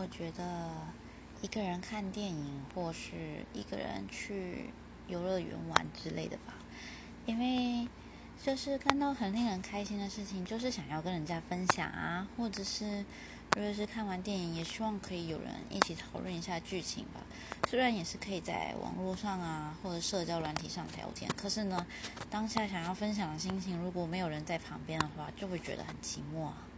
我觉得一个人看电影或是一个人去游乐园玩之类的吧。因为就是看到很令人开心的事情就是想要跟人家分享啊或者是如果是看完电影也希望可以有人一起讨论一下剧情吧。虽然也是可以在网络上啊或者社交软体上聊天可是呢当下想要分享的心情如果没有人在旁边的话就会觉得很寂寞啊。